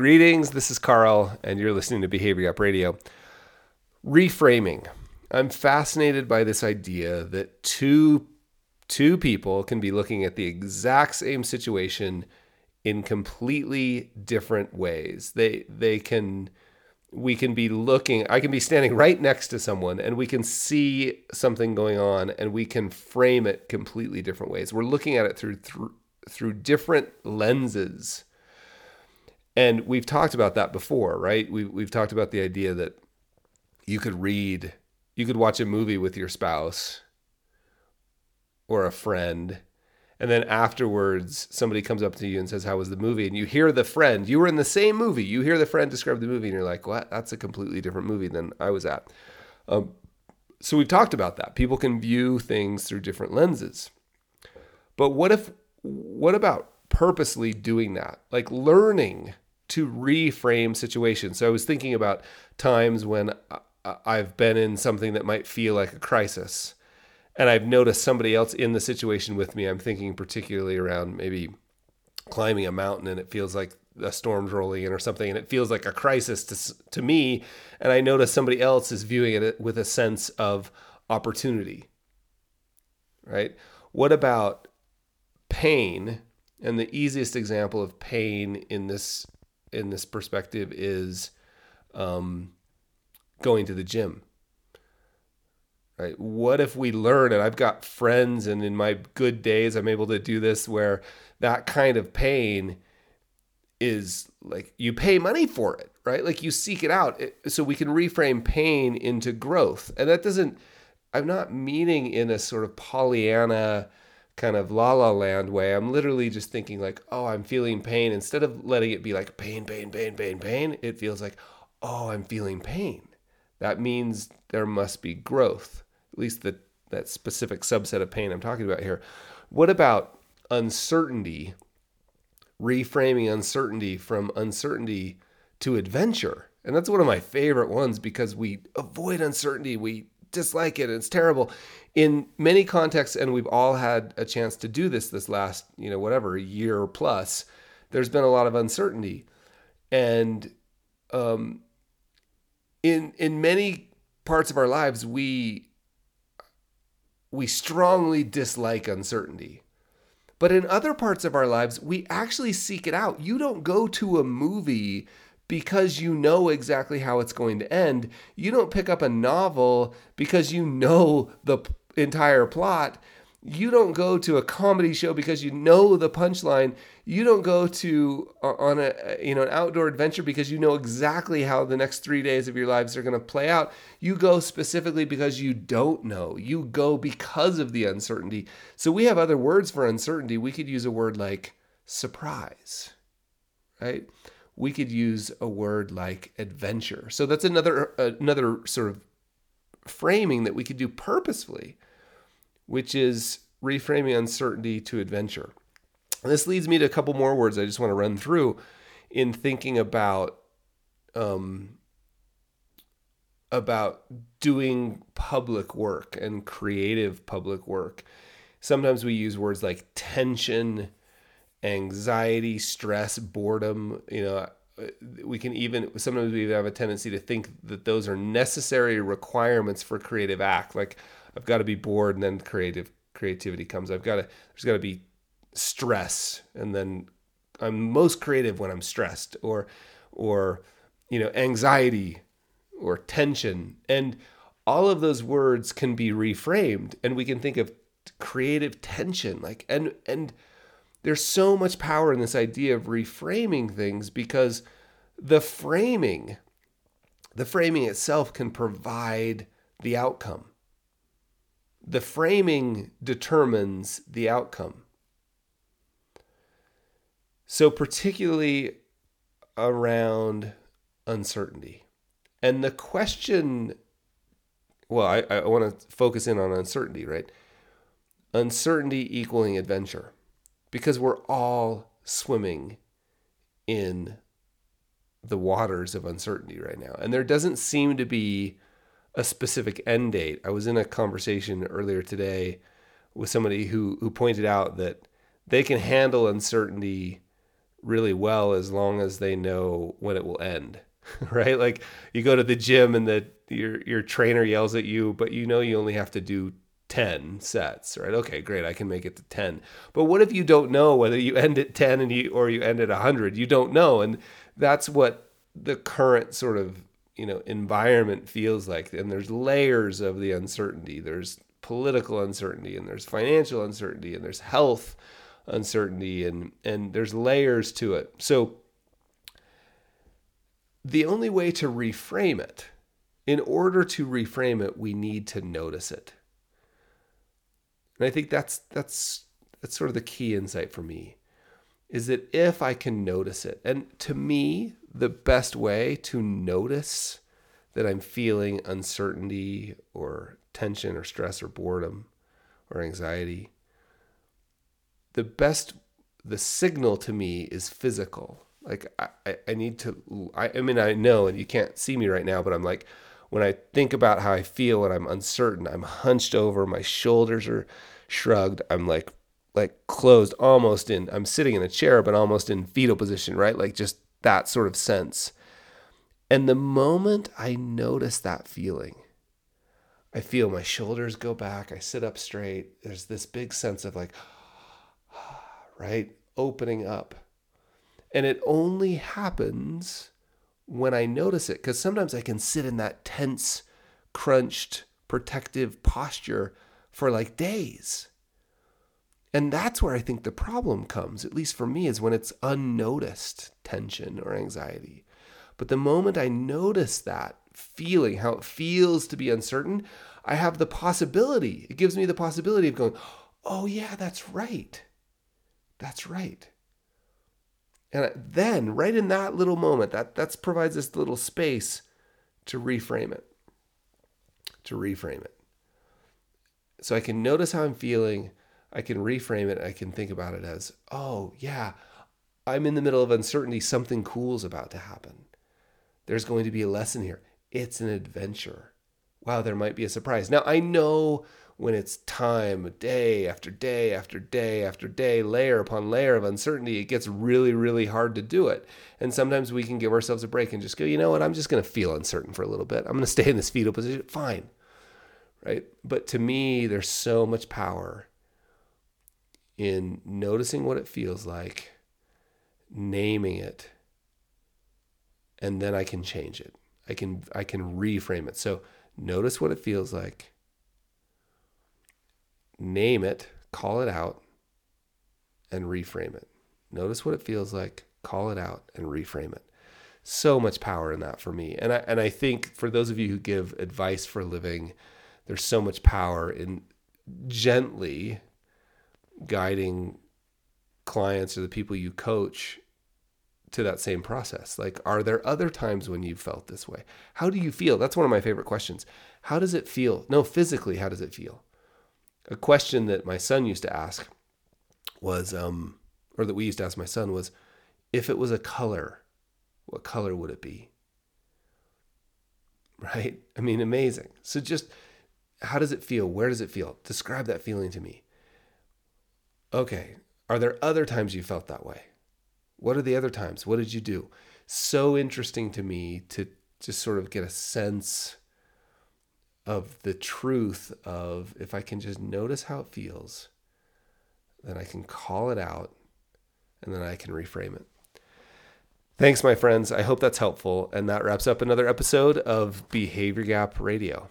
Greetings, this is Carl, and you're listening to Behavior Gap Radio. Reframing. I'm fascinated by this idea that two two people can be looking at the exact same situation in completely different ways. They they can we can be looking I can be standing right next to someone and we can see something going on and we can frame it completely different ways. We're looking at it through through through different lenses and we've talked about that before, right? We, we've talked about the idea that you could read, you could watch a movie with your spouse or a friend. And then afterwards, somebody comes up to you and says, How was the movie? And you hear the friend, you were in the same movie. You hear the friend describe the movie, and you're like, What? That's a completely different movie than I was at. Um, so we've talked about that. People can view things through different lenses. But what if, what about purposely doing that? Like learning to reframe situations. So I was thinking about times when I've been in something that might feel like a crisis and I've noticed somebody else in the situation with me. I'm thinking particularly around maybe climbing a mountain and it feels like a storm's rolling in or something and it feels like a crisis to, to me and I notice somebody else is viewing it with a sense of opportunity. Right? What about pain? And the easiest example of pain in this in this perspective is um, going to the gym. Right? What if we learn, and I've got friends, and in my good days, I'm able to do this where that kind of pain is like you pay money for it, right? Like you seek it out. So we can reframe pain into growth. And that doesn't, I'm not meaning in a sort of Pollyanna, kind of la la land way. I'm literally just thinking like, oh, I'm feeling pain. Instead of letting it be like pain, pain, pain, pain, pain, it feels like, oh, I'm feeling pain. That means there must be growth, at least the, that specific subset of pain I'm talking about here. What about uncertainty? Reframing uncertainty from uncertainty to adventure. And that's one of my favorite ones because we avoid uncertainty. We dislike it. It's terrible in many contexts, and we've all had a chance to do this this last, you know, whatever year plus. There's been a lot of uncertainty, and um, in in many parts of our lives, we we strongly dislike uncertainty. But in other parts of our lives, we actually seek it out. You don't go to a movie because you know exactly how it's going to end. You don't pick up a novel because you know the entire plot. You don't go to a comedy show because you know the punchline. You don't go to uh, on a you know an outdoor adventure because you know exactly how the next 3 days of your lives are going to play out. You go specifically because you don't know. You go because of the uncertainty. So we have other words for uncertainty. We could use a word like surprise. Right? We could use a word like adventure. So that's another another sort of framing that we could do purposefully, which is reframing uncertainty to adventure. And this leads me to a couple more words I just want to run through in thinking about um, about doing public work and creative public work. Sometimes we use words like tension anxiety, stress, boredom. You know, we can even sometimes we even have a tendency to think that those are necessary requirements for creative act. Like I've got to be bored, and then creative creativity comes. I've got to there's got to be stress, and then I'm most creative when I'm stressed, or or you know anxiety or tension, and all of those words can be reframed, and we can think of creative tension, like and and there's so much power in this idea of reframing things because the framing the framing itself can provide the outcome. The framing determines the outcome. So particularly around uncertainty. And the question well i, I want to focus in on uncertainty right? Uncertainty equaling adventure because we're all swimming in the waters of uncertainty right now. And there doesn't seem to be a specific end date. I was in a conversation earlier today with somebody who who pointed out that they can handle uncertainty really well as long as they know when it will end. right? Like you go to the gym and the your your trainer yells at you, but you know you only have to do 10 sets, right? Okay, great. I can make it to 10. But what if you don't know whether you end at 10 and you or you end at 100? You don't know. And that's what the current sort of, you know, environment feels like. And there's layers of the uncertainty. There's political uncertainty and there's financial uncertainty and there's health uncertainty and and there's layers to it. So the only way to reframe it, in order to reframe it, we need to notice it. And I think that's that's that's sort of the key insight for me is that if I can notice it, and to me, the best way to notice that I'm feeling uncertainty or tension or stress or boredom or anxiety, the best, the signal to me is physical. Like I, I need to, I, I mean, I know, and you can't see me right now, but I'm like, when I think about how I feel when I'm uncertain, I'm hunched over, my shoulders are shrugged, I'm like, like closed almost in, I'm sitting in a chair, but almost in fetal position, right? Like just that sort of sense. And the moment I notice that feeling, I feel my shoulders go back, I sit up straight. There's this big sense of like, right? Opening up. And it only happens when I notice it, because sometimes I can sit in that tense, crunched, protective posture for like days. And that's where I think the problem comes, at least for me, is when it's unnoticed tension or anxiety. But the moment I notice that feeling, how it feels to be uncertain, I have the possibility, it gives me the possibility of going, oh, yeah, that's right. That's right. And then, right in that little moment, that that provides this little space to reframe it. To reframe it. So I can notice how I'm feeling. I can reframe it. I can think about it as, oh, yeah, I'm in the middle of uncertainty. Something cool is about to happen. There's going to be a lesson here. It's an adventure. Wow, there might be a surprise. Now, I know when it's time, day after day after day after day, layer upon layer of uncertainty, it gets really, really hard to do it. And sometimes we can give ourselves a break and just go, you know what, I'm just going to feel uncertain for a little bit. I'm going to stay in this fetal position. Fine. Right. But to me, there's so much power in noticing what it feels like, naming it, and then I can change it. I can I can reframe it. So notice what it feels like name it, call it out, and reframe it. Notice what it feels like, call it out, and reframe it. So much power in that for me. And I, and I think for those of you who give advice for living, there's so much power in gently guiding clients or the people you coach to that same process. Like, are there other times when you've felt this way? How do you feel? That's one of my favorite questions. How does it feel? No, physically, how does it feel? A question that my son used to ask was, um, or that we used to ask my son was, if it was a color, what color would it be? Right? I mean, amazing. So just how does it feel? Where does it feel? Describe that feeling to me. Okay. Are there other times you felt that way? What are the other times? What did you do? So interesting to me to just sort of get a sense of the truth of if I can just notice how it feels, then I can call it out and then I can reframe it. Thanks, my friends. I hope that's helpful. And that wraps up another episode of Behavior Gap Radio.